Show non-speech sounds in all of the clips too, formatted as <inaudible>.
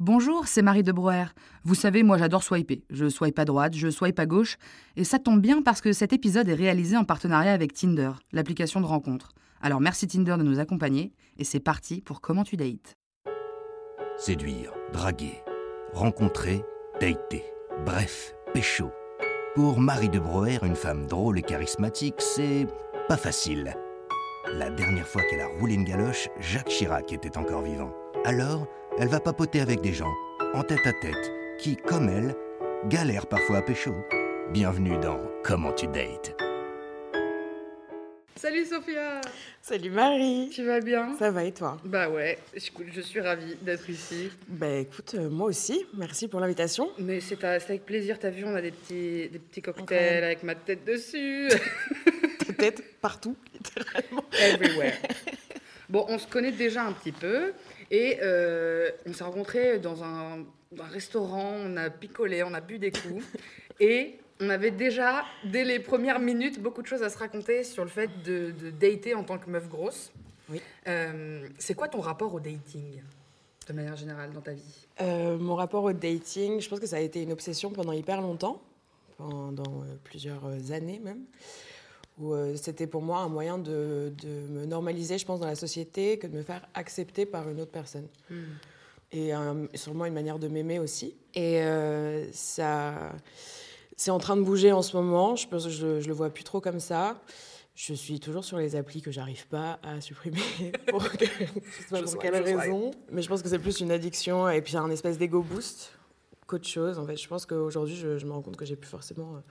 Bonjour, c'est Marie de Broer. Vous savez, moi j'adore swiper. Je swipe à droite, je swipe à gauche. Et ça tombe bien parce que cet épisode est réalisé en partenariat avec Tinder, l'application de rencontre. Alors merci Tinder de nous accompagner. Et c'est parti pour Comment tu dates. Séduire, draguer, rencontrer, dater. Bref, pécho. Pour Marie de Broer, une femme drôle et charismatique, c'est pas facile. La dernière fois qu'elle a roulé une galoche, Jacques Chirac était encore vivant. Alors, elle va papoter avec des gens, en tête à tête, qui, comme elle, galèrent parfois à pécho. Bienvenue dans Comment tu dates. Salut Sophia Salut Marie Tu vas bien? Ça va et toi? Bah ouais, écoute, je suis ravie d'être ici. Bah écoute, euh, moi aussi, merci pour l'invitation. Mais c'est avec plaisir, t'as vu, on a des petits, des petits cocktails avec ma tête dessus. <laughs> Ta tête partout, littéralement. Everywhere. Bon, on se connaît déjà un petit peu et euh, on s'est rencontrés dans un, un restaurant, on a picolé, on a bu des coups <laughs> et on avait déjà, dès les premières minutes, beaucoup de choses à se raconter sur le fait de, de dater en tant que meuf grosse. Oui. Euh, c'est quoi ton rapport au dating, de manière générale, dans ta vie? Euh, mon rapport au dating, je pense que ça a été une obsession pendant hyper longtemps, pendant plusieurs années même, où euh, c'était pour moi un moyen de, de me normaliser, je pense, dans la société, que de me faire accepter par une autre personne. Et euh, sûrement une manière de m'aimer aussi. Et euh, ça, c'est en train de bouger en ce moment. Je pense que je, je le vois plus trop comme ça. Je suis toujours sur les applis que j'arrive pas à supprimer <laughs> pour que, je sais pas Je pour swipe, quelle raison. Mais je pense que c'est plus une addiction et puis un espèce d'ego boost qu'autre chose. En fait, je pense qu'aujourd'hui, je, je me rends compte que j'ai plus forcément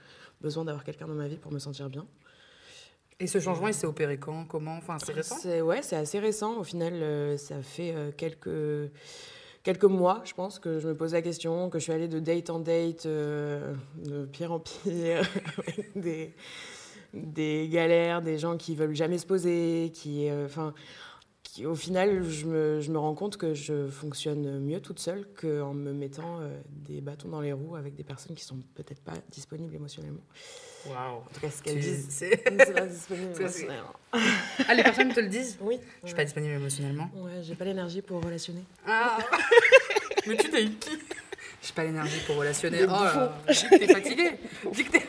besoin d'avoir quelqu'un dans ma vie pour me sentir bien. Et ce changement, il s'est opéré quand Comment Enfin, c'est récent? Ouais, c'est assez récent. Au final, euh, ça fait euh, quelques quelques mois, je pense, que je me pose la question, que je suis allée de date en date, euh, de pire en pire, <laughs> des des galères, des gens qui veulent jamais se poser, qui, enfin, qui, au final, je me, je me rends compte que je fonctionne mieux toute seule qu'en me mettant euh, des bâtons dans les roues avec des personnes qui sont peut-être pas disponibles émotionnellement. Waouh En tout cas, ce qu'elles disent. c'est- pas disponible <laughs> émotionnellement. Ah, les personnes te le disent Oui. Je suis pas disponible émotionnellement. Ouais, j'ai pas l'énergie pour relationner. Ah <laughs> Mais tu t'es qui? J'ai pas l'énergie pour relationner. Oh là t'es fatiguée. Dis que t'es-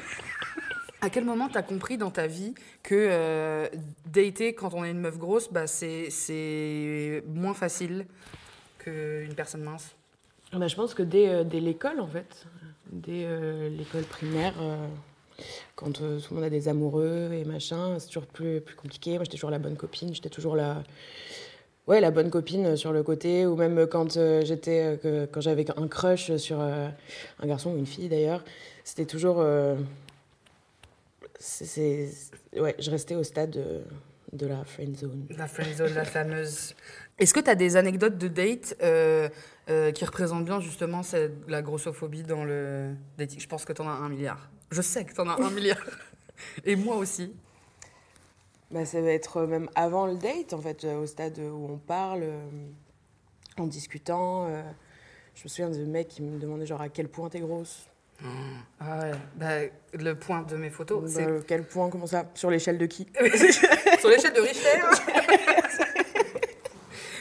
À quel moment t'as compris dans ta vie que euh, dater quand on est une meuf grosse, bah, c'est- moins facile qu'une personne mince? Bah, je pense que dès, euh, dès l'école, en fait, dès euh, l'école primaire, euh, quand tout le monde a des amoureux et machin, c'est toujours plus, plus compliqué. Moi, j'étais toujours la bonne copine, j'étais toujours la, ouais, la bonne copine sur le côté, ou même quand quand j'avais un crush sur un garçon ou une fille d'ailleurs, c'était toujours, c'est, ouais, je restais au stade de, de la friend zone. La friendzone, la fameuse. Est-ce que tu as des anecdotes de date euh, euh, qui représentent bien justement cette- la grossophobie dans le dating? Je pense que tu en as un milliard. Je sais que tu en as un milliard. <laughs> Et moi aussi. Bah, ça va être même avant le date, en fait, euh, au stade où on parle, euh, en discutant. euh, je me souviens de mecs qui me demandaient genre à quel point t'es grosse? Ah ouais, bah, le point de mes photos, Bah, c'est quel point, comment ça? Sur l'échelle de qui? <laughs> Sur l'échelle de Richter.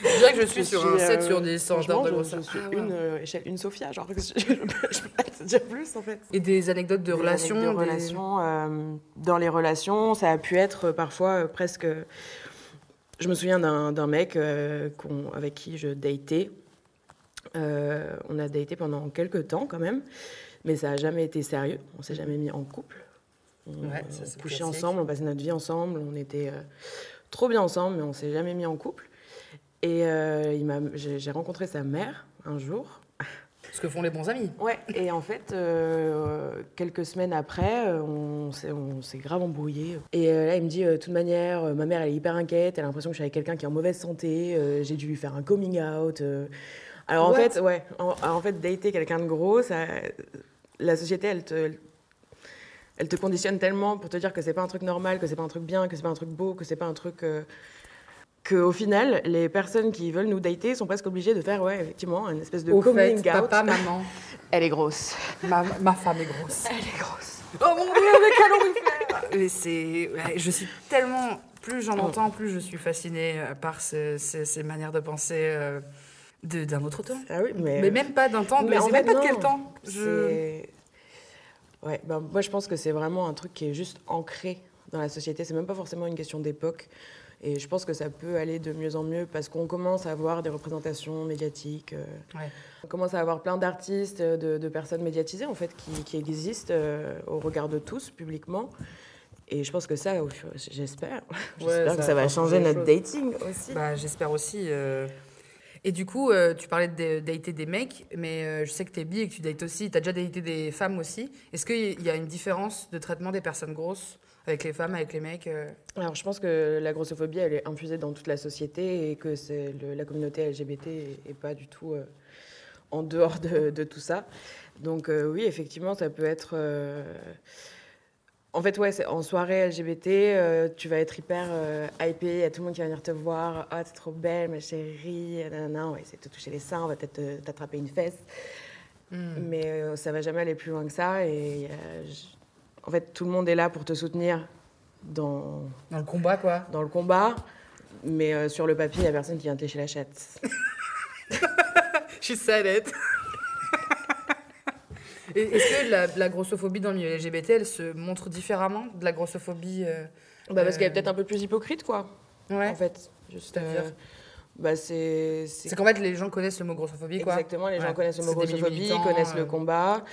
je dirais que je suis sur un suis, 7 euh, sur 10 en de je, grosseur. je suis Ah une euh, échelle, une Sophia, genre, je, <laughs> je, je peux pas te dire plus, en fait. Et des anecdotes de Des relations anecdotes de des- relations, euh, dans les relations, ça a pu être euh, parfois euh, presque. Je me souviens d'un d'un mec euh, qu'on- avec qui je datais. Euh, on a daté pendant quelques temps quand même, mais ça n'a jamais été sérieux. On s'est jamais mis en couple. On, Ouais, ça, on c'est couchait ensemble, on passait notre vie ensemble, on était euh, trop bien ensemble, mais on s'est jamais mis en couple. Et euh, il m'a- j'ai rencontré sa mère un jour. Ce que font les bons amis. Ouais, et en fait, euh, quelques semaines après, on s'est, on s'est grave embrouillé. Et euh, là, il me dit, euh, de toute manière, ma mère, elle est hyper inquiète, elle a l'impression que je suis avec quelqu'un qui est en mauvaise santé, j'ai dû lui faire un coming out. Alors en fait, ouais, en, en fait, dater quelqu'un de gros, ça, la société, elle te, elle te conditionne tellement pour te dire que c'est pas un truc normal, que c'est pas un truc bien, que c'est pas un truc beau, que c'est pas un truc. euh, que au final, les personnes qui veulent nous dater sont presque obligées de faire, ouais, effectivement, une espèce de Au coming fait, out. papa, maman, <laughs> Elle est grosse. ma, ma femme est grosse. Elle est grosse. Oh mon dieu, mais quel horrifère Mais c'est, ouais, je suis tellement, plus j'en entends, plus je suis fascinée euh, par ce- ce- ces manières de penser euh, d'un autre temps. Ah oui, mais. Mais même pas d'un temps, mais, en c'est même pas de quel temps. Je... Ouais, ben, moi je pense que c'est vraiment un truc qui est juste ancré dans la société. C'est même pas forcément une question d'époque. Et je pense que ça peut aller de mieux en mieux parce qu'on commence à avoir des représentations médiatiques. euh, Ouais. On commence à avoir plein d'artistes, de, de personnes médiatisées en fait, qui, qui existent euh, au regard de tous publiquement. Et je pense que ça, j'espère, <laughs> j'espère ça que ça va changer notre dating aussi. Bah, j'espère aussi. euh. Et du coup, euh, tu parlais de dater des mecs, mais euh, je sais que t'es bi et que tu dates aussi. T'as déjà daté des femmes aussi. Est-ce qu'il y a une différence de traitement des personnes grosses avec les femmes, avec les mecs euh? Alors, je pense que la grossophobie, elle est infusée dans toute la société et que c'est la communauté LGBT est pas du tout en dehors de, tout ça. Donc, oui, effectivement, ça peut être. Euh, En fait, ouais, en soirée LGBT, euh, tu vas être hyper euh, hypé, il y a tout le monde qui va venir te voir. Ah, t'es trop belle, ma chérie. Nanana, on va essayer de te toucher les seins, on va peut-être te- t'attraper une fesse. Mais euh, ça va jamais aller plus loin que ça. Et euh, je- en fait, tout le monde est là pour te soutenir dans, Dans le combat, quoi. dans le combat. Mais euh, sur le papier, il n'y a personne qui vient te lécher la chatte. <laughs> She said it. Est-ce que la, la grossophobie dans le milieu LGBT, elle se montre différemment de la grossophobie euh, Bah, parce qu'elle est Euh, peut-être un peu plus hypocrite, quoi. Ouais. En fait. Juste, C'est-à-dire euh, bah, c'est. qu'en fait, les gens connaissent le mot grossophobie, quoi. Exactement, les gens connaissent le mot grossophobie, militants, connaissent le combat.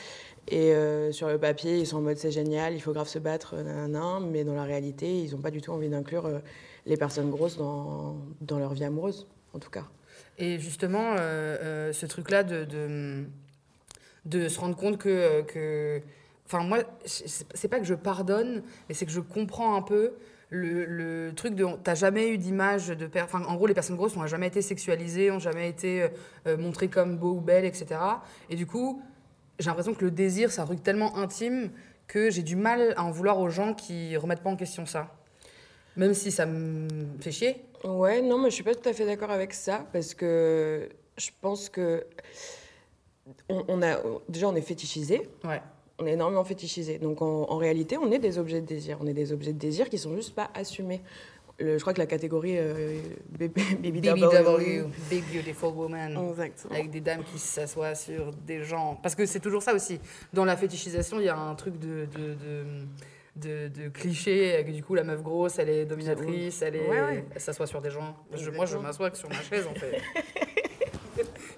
Et euh, sur le papier, ils sont en mode c'est génial, il faut grave se battre, nanana, mais dans la réalité, ils n'ont pas du tout envie d'inclure euh, les personnes grosses dans, dans leur vie amoureuse, en tout cas. Et justement, euh, ce truc-là de, de, de se rendre compte que. que enfin, moi, c'est pas que je pardonne, mais c'est que je comprends un peu le, le truc de. T'as jamais eu d'image de. Enfin, en gros, les personnes grosses n'ont jamais été sexualisées, n'ont jamais été euh, euh, montrées comme beaux ou belles, etc. Et du coup, j'ai l'impression que le désir, c'est un truc tellement intime que j'ai du mal à en vouloir aux gens qui remettent pas en question ça. Même si ça me fait chier. Ouais, non, mais je suis pas tout à fait d'accord avec ça parce que je pense que on, on a déjà on est fétichisé, Ouais. on est énormément fétichisé. Donc en, en réalité, on est des objets de désir. On est des objets de désir qui sont juste pas assumés. Le- je crois que la catégorie euh, <laughs> BB BBW, Big Beautiful Woman. Exactement. Avec des dames qui s'assoient sur des gens. Parce que c'est toujours ça aussi. Dans la fétichisation, il y a un truc de, de, de, de, de cliché. Que du coup, la meuf grosse, elle est dominatrice, elle, est, Ouais, ouais. s'assoit sur des gens. Je- moi, je m'assois sur ma chaise, en fait. <laughs>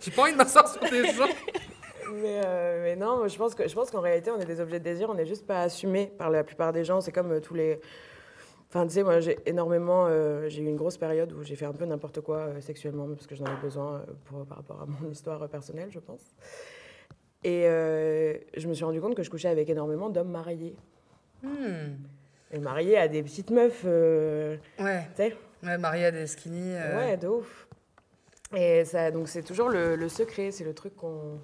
J'ai pas envie de m'asseoir sur des gens. <laughs> Mais, euh, mais non, je pense que je pense qu'en réalité, on est des objets de désir. On n'est juste pas assumés par la plupart des gens. C'est comme euh, tous les. Enfin, tu sais, moi, j'ai énormément. euh, j'ai eu une grosse période où j'ai fait un peu n'importe quoi sexuellement, parce que j'en avais besoin pour, par rapport à mon <laughs> histoire personnelle, je pense. Et je me suis rendu compte que je couchais avec énormément d'hommes mariés. Hmm. Et mariés à des petites meufs, Ouais. tu sais. ouais, Maria des skinny. Ouais, de ouf. Et ça, donc c'est toujours le, le secret, c'est le truc qu'on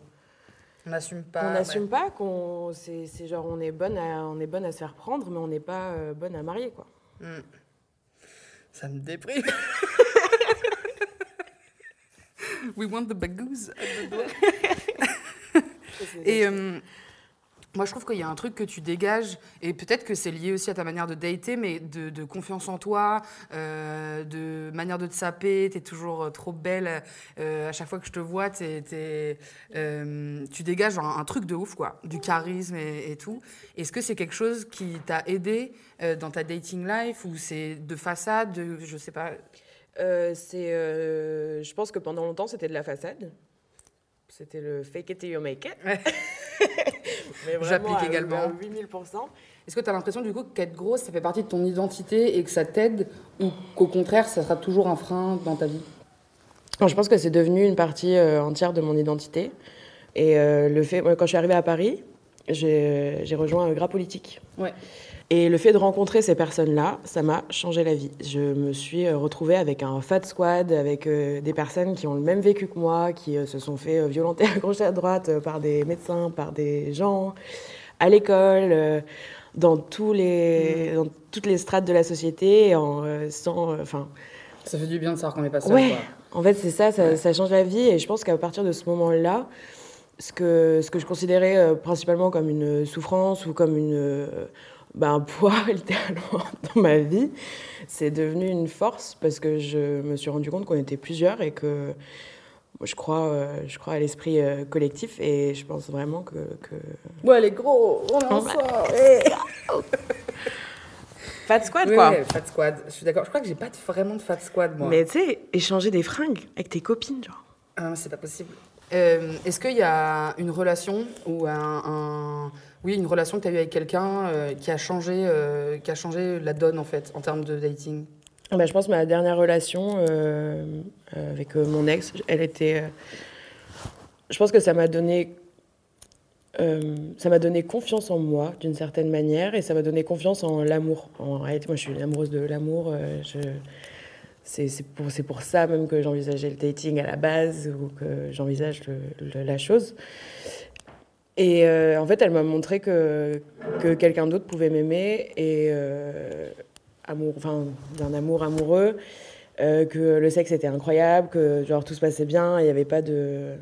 On n'assume qu'on pas. n'assume pas, qu'on c'est c'est genre on est bonne à on est bonne à se faire prendre, mais on n'est pas euh, bonne à marier quoi. Hmm. Ça me déprime. <laughs> We want the bagous <laughs> at the door. Et euh, moi, je trouve qu'il y a un truc que tu dégages, et peut-être que c'est lié aussi à ta manière de dater, mais de, de confiance en toi, euh, de manière de te saper. Tu es toujours euh, trop belle. euh, à chaque fois que je te vois, t'es- t'es, euh, tu dégages un, un truc de ouf, quoi, du charisme et, et tout. Est-ce que c'est quelque chose qui t'a aidé dans ta dating life, ou c'est de façade, de, je sais pas? C'est je pense que pendant longtemps c'était de la façade. C'était le fake it till you make it. Ouais. <laughs> J'applique également. à 8000 Est-ce que tu as l'impression du coup qu'être grosse, ça fait partie de ton identité et que ça t'aide, ou qu'au contraire, ça sera toujours un frein dans ta vie? Non, je pense que c'est devenu une partie euh, entière de mon identité. Et euh, le fait, quand je suis arrivée à Paris, j'ai j'ai rejoint un Gras Politique. Ouais. Et le fait de rencontrer ces personnes-là, ça m'a changé la vie. Je me suis euh, retrouvée avec un fat squad, avec euh, des personnes qui ont le même vécu que moi, qui euh, se sont fait violenter <laughs> à gauche et à droite par des médecins, par des gens, à l'école, euh, dans, tous les, dans toutes les strates de la société, en, sans, enfin, Ça fait du bien de savoir qu'on n'est pas seul. Ouais, quoi. en fait, c'est ça, ça, ça change la vie. Et je pense qu'à partir de ce moment-là, ce que, ce que je considérais euh, principalement comme une souffrance ou comme une, euh, bah, un poids, <laughs> littéralement, dans ma vie, c'est devenu une force parce que je me suis rendu compte qu'on était plusieurs et que moi, je crois, euh, je crois à l'esprit euh, collectif et je pense vraiment que. que... Ouais, les gros, on est Oh, ensemble. <laughs> Fat squad, quoi. ouais, fat squad. Je suis d'accord. Je crois que j'ai pas vraiment de fat squad, moi. Mais tu sais, échanger des fringues avec tes copines, genre. Ah, c'est pas possible. Euh, Est-ce qu'il y a une relation ou un, un- oui, une relation que tu as eue avec quelqu'un euh, qui a changé, euh, qui a changé la donne en fait en termes de dating Ah bah, je pense que ma dernière relation euh, avec mon ex, elle était. je pense que ça m'a donné. ça m'a donné confiance en moi d'une certaine manière et ça m'a donné confiance en l'amour. En réalité, moi je suis amoureuse de l'amour. c'est pour, ça même que j'envisageais le dating à la base ou que j'envisage la chose. Et euh, en fait, elle m'a montré que, que quelqu'un d'autre pouvait m'aimer et euh, amour, enfin, d'un amour amoureux, euh, que le sexe était incroyable, que genre tout se passait bien, il n'y avait pas de.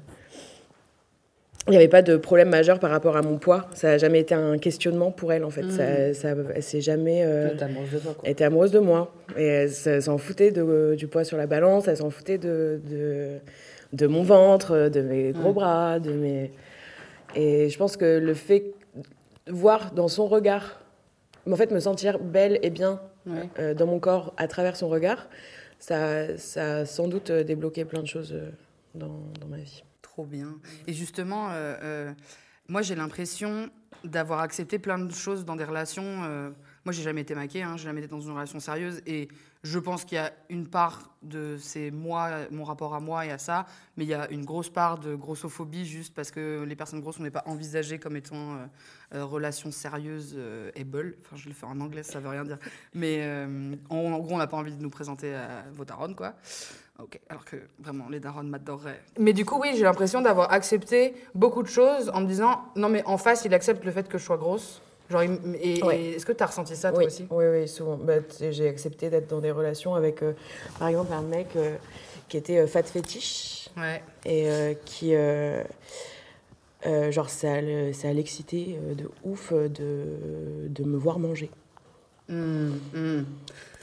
Il n'y avait pas de problème majeur par rapport à mon poids. Ça n'a jamais été un questionnement pour elle, en fait. Ça, ça, elle s'est jamais. euh, amoureuse de toi, quoi. elle était amoureuse de moi. Et elle s'en foutait de- du poids sur la balance, elle s'en foutait de, de, de mon ventre, de mes gros Ouais. bras, de mes... Et je pense que le fait de voir dans son regard, en fait, me sentir belle et bien Ouais. euh, dans mon corps à travers son regard, ça, ça a sans doute euh, débloqué plein de choses euh, dans, dans ma vie. Trop bien. Et justement, euh, euh, moi j'ai l'impression d'avoir accepté plein de choses dans des relations. Moi j'ai jamais été maquée, hein, j'ai jamais été dans une relation sérieuse et je pense qu'il y a une part de c'est moi, mon rapport à moi et à ça, mais il y a une grosse part de grossophobie juste parce que les personnes grosses on n'est pas envisagées comme étant euh, euh, relations sérieuses euh. Enfin je le fais en anglais, ça veut rien dire. Mais euh, en, en gros on n'a pas envie de nous présenter à vos darons quoi. Ok, alors que vraiment, les darons m'adoreraient. Mais du coup, oui, j'ai l'impression d'avoir accepté beaucoup de choses en me disant, non, mais en face, il accepte le fait que je sois grosse. Genre, il m- et, Ouais. et est-ce que tu as ressenti ça, toi oui, aussi? Oui, oui, souvent. Bah, j'ai accepté d'être dans des relations avec, euh, par exemple, un mec euh, qui était euh, fat fétiche. Ouais. et euh, qui genre ça ça l'excitait de ouf de, de me voir manger tu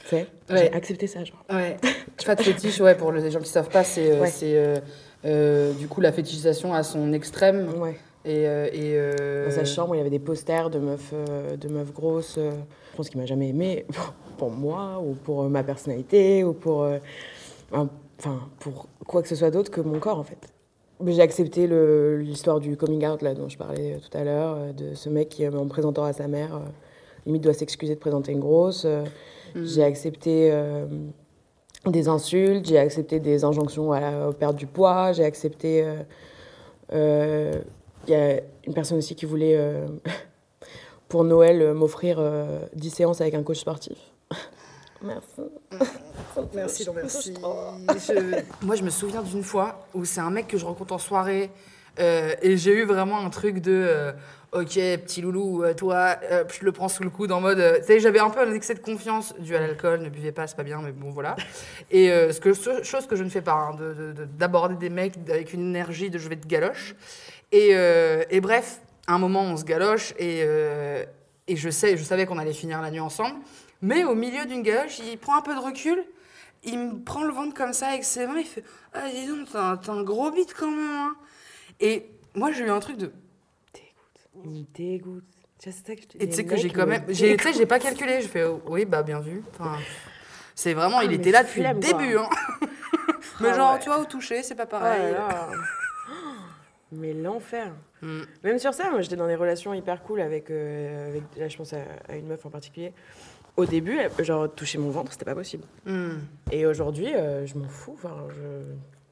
sais Ouais. j'ai accepté ça genre Ouais. <laughs> Fat fétiche, ouais, pour les gens qui savent pas, c'est c'est, du coup la fétichisation à son extrême. ouais Et, euh, et, euh, dans sa chambre il y avait des posters de meufs euh, de meufs grosses je pense qu'il m'a jamais aimé <laughs> pour moi ou pour ma personnalité ou pour enfin pour quoi que ce soit d'autre que mon corps en fait j'ai accepté l'histoire du coming out là dont je parlais tout à l'heure de ce mec qui en me présentant à sa mère euh, limite doit s'excuser de présenter une grosse euh, hmm. J'ai accepté euh, des insultes, j'ai accepté des injonctions à la, perdre du poids, j'ai accepté. Il y a une personne aussi qui voulait, euh, <laughs> pour Noël, euh, m'offrir euh, 10 séances avec un coach sportif. <laughs> <laughs> Merci. Merci, non, merci. Je- Moi, je me souviens d'une fois où c'est un mec que je rencontre en soirée euh, et j'ai eu vraiment un truc de euh, Ok, petit loulou, toi, euh, je le prends sous le coude en mode. euh, tu sais, j'avais un peu un excès de confiance dû à l'alcool, ne buvez pas, c'est pas bien, mais bon, voilà. Et euh, ce que, ce- chose que je ne fais pas, hein, de- de- de- d'aborder des mecs avec une énergie de je vais te galoche. Et, euh, et bref, à un moment, on se galoche et, euh, et je, sais, je savais qu'on allait finir la nuit ensemble. Mais au milieu d'une galoche, il prend un peu de recul, il me prend le ventre comme ça avec ses mains, il fait Ah, dis donc, t'as un, un gros bite quand même. hein. Et moi, j'ai eu un truc de. Il me dégoûte. Et tu sais que j'ai quand me même. j'ai- Tu sais, j'ai pas calculé. Je fais oh, Oui, bah, bien vu. Enfin, c'est vraiment, Ah, il mais était là depuis le début. Hein. <laughs> mais Ah genre, ouais. tu vois, au toucher, c'est pas là pareil. là mais l'enfer. Mm. Même sur ça, moi j'étais dans des relations hyper cool avec, euh, avec là je pense à, une meuf en particulier. Au début, elle, genre toucher mon ventre, c'était pas possible. Mm. Et aujourd'hui, euh, je m'en fous. Enfin, je...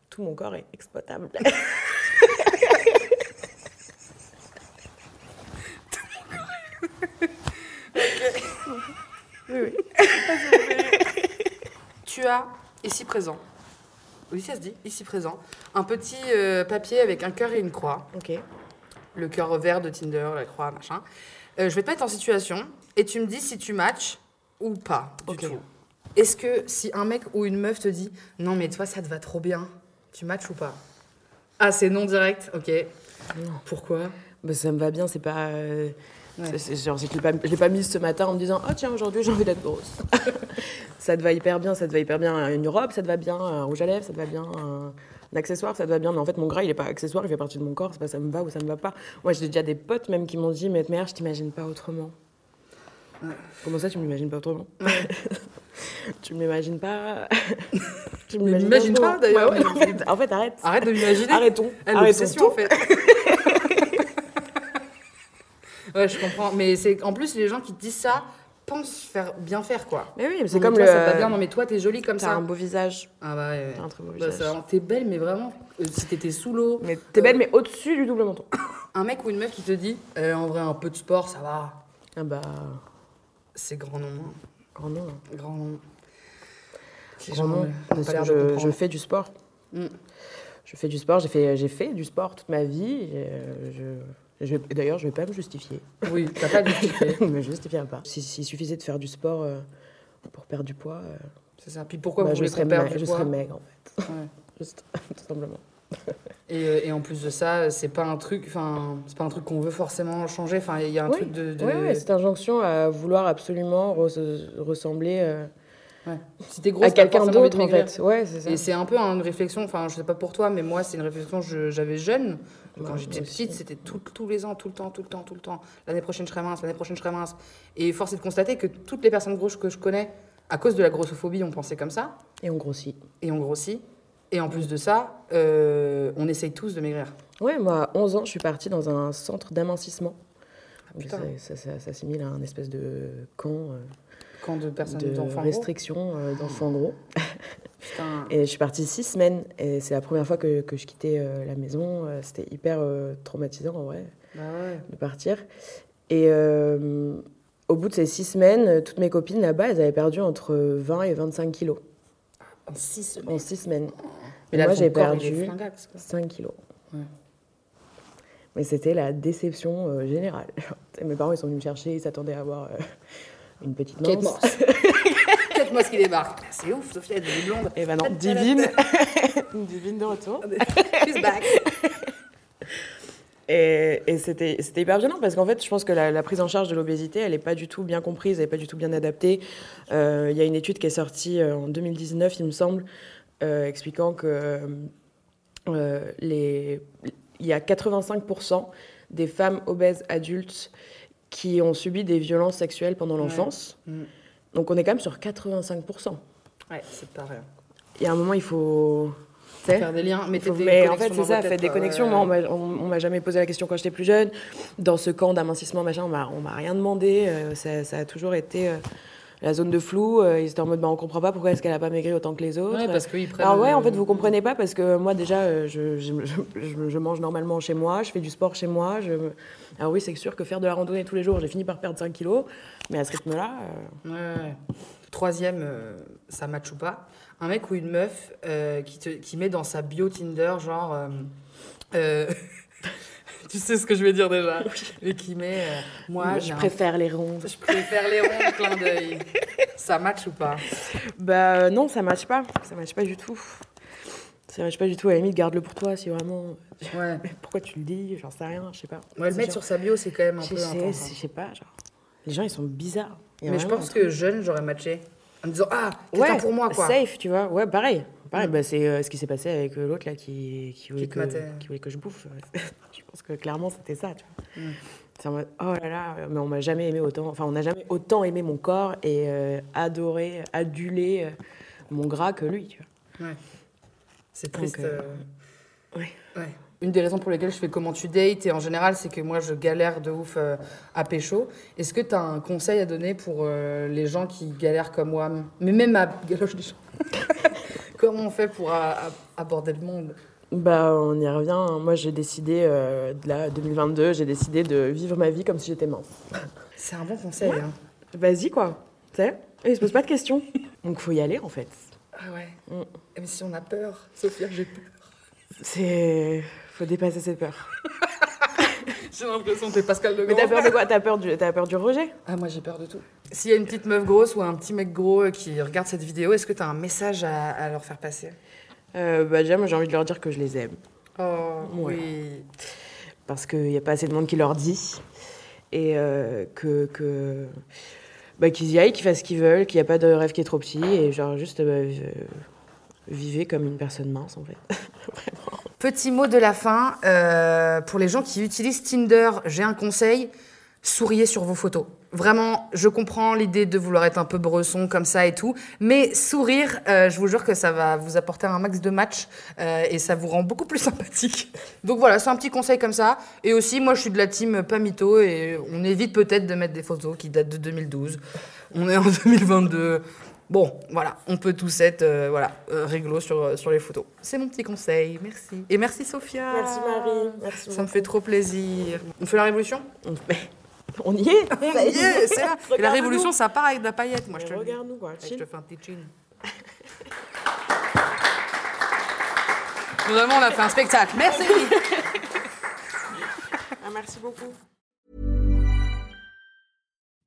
tout mon corps est exploitable. <laughs> <laughs> oui, oui. <laughs> tu as ici présent? Oui, ça se dit, ici présent, un petit euh, papier avec un cœur et une croix. Ok. Le cœur vert de Tinder, la croix, machin. Euh, je vais te mettre en situation et tu me dis si tu matches ou pas du tout. Est-ce que si un mec ou une meuf te dit non mais toi ça te va trop bien, tu matches ou pas? Ah c'est non direct, ok. Non. Pourquoi? Bah, ça me va bien, c'est pas. euh, Ouais. c'est- genre, c'est que je l'ai je l'ai pas mise ce matin en me disant Oh tiens, aujourd'hui j'ai envie d'être grosse. <laughs> ça te va hyper bien, ça te va hyper bien une robe, ça te va bien un rouge à lèvres, ça te va bien un, un accessoire, ça te va bien. Mais en fait, mon gras il est pas accessoire, il fait partie de mon corps, c'est pas ça me va ou ça me va pas. Moi j'ai déjà des potes même qui m'ont dit Mais mère, je t'imagine pas autrement. Comment ça, tu m'imagines pas autrement? <laughs> Tu m'imagines pas? <laughs> tu m'imagines pas, d'ailleurs, Ouais, ouais, en, fait, en fait, arrête. Arrête de m'imaginer. Arrêtons. Ah, Arrêtons tout. en fait. Ouais, je comprends. Mais c'est en plus les gens qui te disent ça pensent faire bien faire quoi. Mais oui, mais c'est comme toi, le. ça te va bien. Non mais toi t'es jolie comme T'as ça. un beau visage. Ah bah ouais. ouais. T'as un très beau Bah, visage. ça- t'es belle mais vraiment. euh, si t'étais sous l'eau, Mais t'es belle, mais au-dessus du double menton. <coughs> un mec ou une meuf qui te dit euh, en vrai un peu de sport ça va. Ah bah, C'est grand nom. hein. grand nom. Grand nom. Grand nom. euh, pas que je, je fais du sport. Mm. Je fais du sport, j'ai fait, fait du sport toute ma vie. euh, je- D'ailleurs, je vais pas me justifier. Oui, t'as pas justifié. <laughs> Je me justifierai pas. Si- S'il suffisait de faire du sport euh, pour perdre du poids, euh, C'est ça. Puis pourquoi bah, vous je, serais ma- du je poids serais maigre en fait. Ouais. <laughs> Juste, tout simplement. <laughs> Et, euh, et en plus de ça, c'est pas un truc, enfin, c'est pas un truc qu'on veut forcément changer. Enfin, il y a un Oui. truc de. de- ouais, cette injonction à vouloir absolument res- ressembler euh, Ouais. Si t'es grosse, à quelqu'un d'autre en fait. Ouais, c'est ça. Et c'est un peu une réflexion, enfin, je sais pas pour toi, mais moi, c'est une réflexion que j'avais jeune. Quand Ouais, j'étais petite, c'était tous les ans, tout le temps, tout le temps, tout le temps. L'année prochaine, je serai mince, l'année prochaine, je serai mince. Et force est de constater que toutes les personnes grosses que je connais, à cause de la grossophobie, on pensait comme ça, Et on grossit. et on grossit. Et en plus de ça, euh, on essaye tous de maigrir. Ouais, moi, à 11 ans, je suis partie dans un centre d'amincissement. Ça, ça, ça s'assimile à un espèce de camp euh, Quand de personnes de d'enfants gros. restriction euh, d'enfants gros. <laughs> Putain. <laughs> Et je suis partie six semaines. Et c'est la première fois que, que je quittais euh, la maison. Euh, C'était hyper traumatisant, en vrai, Bah ouais. de partir. Et au bout de ces six semaines, toutes mes copines là-bas, elles avaient perdu entre 20 et 25 kilos En six semaines. en six semaines. Mais là, moi, j'ai perdu flingax, quoi. 5 kilos. Ouais. Mais c'était la déception euh, générale. <laughs> Mes parents, ils sont venus me chercher, ils s'attendaient à avoir euh, une petite Kate. Moss. Kate Moss qui débarque. C'est ouf, Sophie, elle est devenue blonde. Et ben non, divine. <laughs> divine de retour. She's back. <laughs> Et, et c'était c'était hyper gênant parce qu'en fait, je pense que la, la prise en charge de l'obésité, elle n'est pas du tout bien comprise, elle n'est pas du tout bien adaptée. Euh, Il y a une étude qui est sortie euh, en 2019, il me semble, euh, expliquant que euh, les, il y a 85% des femmes obèses adultes qui ont subi des violences sexuelles pendant l'enfance. Mm. Donc on est quand même sur 85%. Ouais, c'est pas rien. Il y a un moment, il faut... Faire des liens, mais, faut- des mais en fait, c'est ça, faites des connexions. Moi, on m'a- jamais posé la question quand j'étais plus jeune. Dans ce camp d'amincissement, machin, on m'a on m'a rien demandé. Euh, ça, ça a toujours été euh, la zone de flou. Euh, Ils étaient en mode, bah, on comprend pas pourquoi est-ce qu'elle a pas maigri autant que les autres. Ouais, parce qu'ils prennent. Alors ouais, en fait, vous comprenez pas parce que moi déjà, euh, je, je, je- mange normalement chez moi, je fais du sport chez moi. Je... Alors oui, c'est sûr que faire de la randonnée tous les jours, j'ai fini par perdre 5 kilos, mais à ce rythme-là, euh, Ouais, ouais. Troisième, euh, ça match ou pas. Un mec ou une meuf euh, qui, te, qui met dans sa bio Tinder, genre. <laughs> <laughs> tu sais ce que je vais dire déjà. Mais qui met. euh, moi, je préfère les rondes. je préfère les ronds, clin d'œil. Ça match ou pas? Bah euh, non, ça matche pas, ça match pas du tout. Ça matche pas du tout. À la limite, garde-le pour toi si vraiment. Ouais. <laughs> Mais pourquoi tu le dis? J'en sais rien, je sais pas. Ouais, le mettre genre- sur sa bio, c'est quand même un Je peu intense. hein. je sais pas, genre. Les gens, ils sont bizarres. Mais je pense que jeune, j'aurais matché. En me disant, ah, quelqu'un pour moi, quoi. Safe, tu vois. Ouais, pareil. Pareil, bah, c'est euh, ce qui s'est passé avec euh, l'autre là qui, qui, voulait que, qui voulait que je bouffe. <laughs> je pense que clairement, c'était ça, tu vois. Mm. C'est en mode, oh là là, mais on m'a jamais aimé autant. Enfin, on n'a jamais autant aimé mon corps et euh, adoré, adulé euh, mon gras que lui, tu vois. Ouais. C'est Donc, triste. euh, euh, ouais. ouais. Une des raisons pour lesquelles je fais comment tu dates, et en général, c'est que moi, je galère de ouf euh, à pécho. Est-ce que tu as un conseil à donner pour euh, les gens qui galèrent comme moi? Mais même à galoche des gens. <laughs> Comment on fait pour a- aborder le monde? Bah, on y revient. Moi, j'ai décidé, euh, de là, 2022, j'ai décidé de vivre ma vie comme si j'étais mince. C'est un bon conseil. hein. Vas-y, quoi. Tu sais? Ils se posent pas de questions. <laughs> Donc faut y aller en fait. Ah ouais. Mm. Mais si on a peur, Sophia, j'ai peur. C'est. Faut dépasser cette peur. <laughs> J'ai l'impression que t'es Pascal de Mais t'as peur de quoi <laughs> T'as peur, du... t'as peur du rejet? Ah, moi j'ai peur de tout. S'il y a une petite meuf grosse ou un petit mec gros euh, qui regarde cette vidéo, est-ce que t'as un message à, à leur faire passer? Euh, Bah déjà, moi j'ai envie de leur dire que je les aime. Oh, oui. Parce qu'il n'y a pas assez de monde qui leur dit. Et euh, que. que... Bah, qu'ils y aillent, qu'ils fassent ce qu'ils veulent, qu'il n'y a pas de rêve qui est trop petit. Et genre juste. bah, vi- vivez comme une personne mince en fait. <laughs> Petit mot de la fin. euh, pour les gens qui utilisent Tinder, j'ai un conseil. Souriez sur vos photos. Vraiment, je comprends l'idée de vouloir être un peu bresson comme ça et tout, mais sourire, euh, je vous jure que ça va vous apporter un max de match euh, et ça vous rend beaucoup plus <laughs> sympathique. Donc voilà, c'est un petit conseil comme ça. Et aussi, moi, je suis de la team pas mytho et on évite peut-être de mettre des photos qui datent de 2012. On est en <laughs> 2022. Bon, voilà, on peut tous être euh, voilà, euh, réglo sur, sur les photos. C'est mon petit conseil, merci. Et merci Sophia. Merci Marie. Merci Ça me fait trop plaisir. On fait la révolution? On, <laughs> mais on y est On y est, c'est là. Et la révolution, ça part avec de la paillette, moi je. Regarde-nous quoi. Te fais un petit chin. <laughs> Vraiment, on a fait un spectacle. Merci. Ah, merci beaucoup.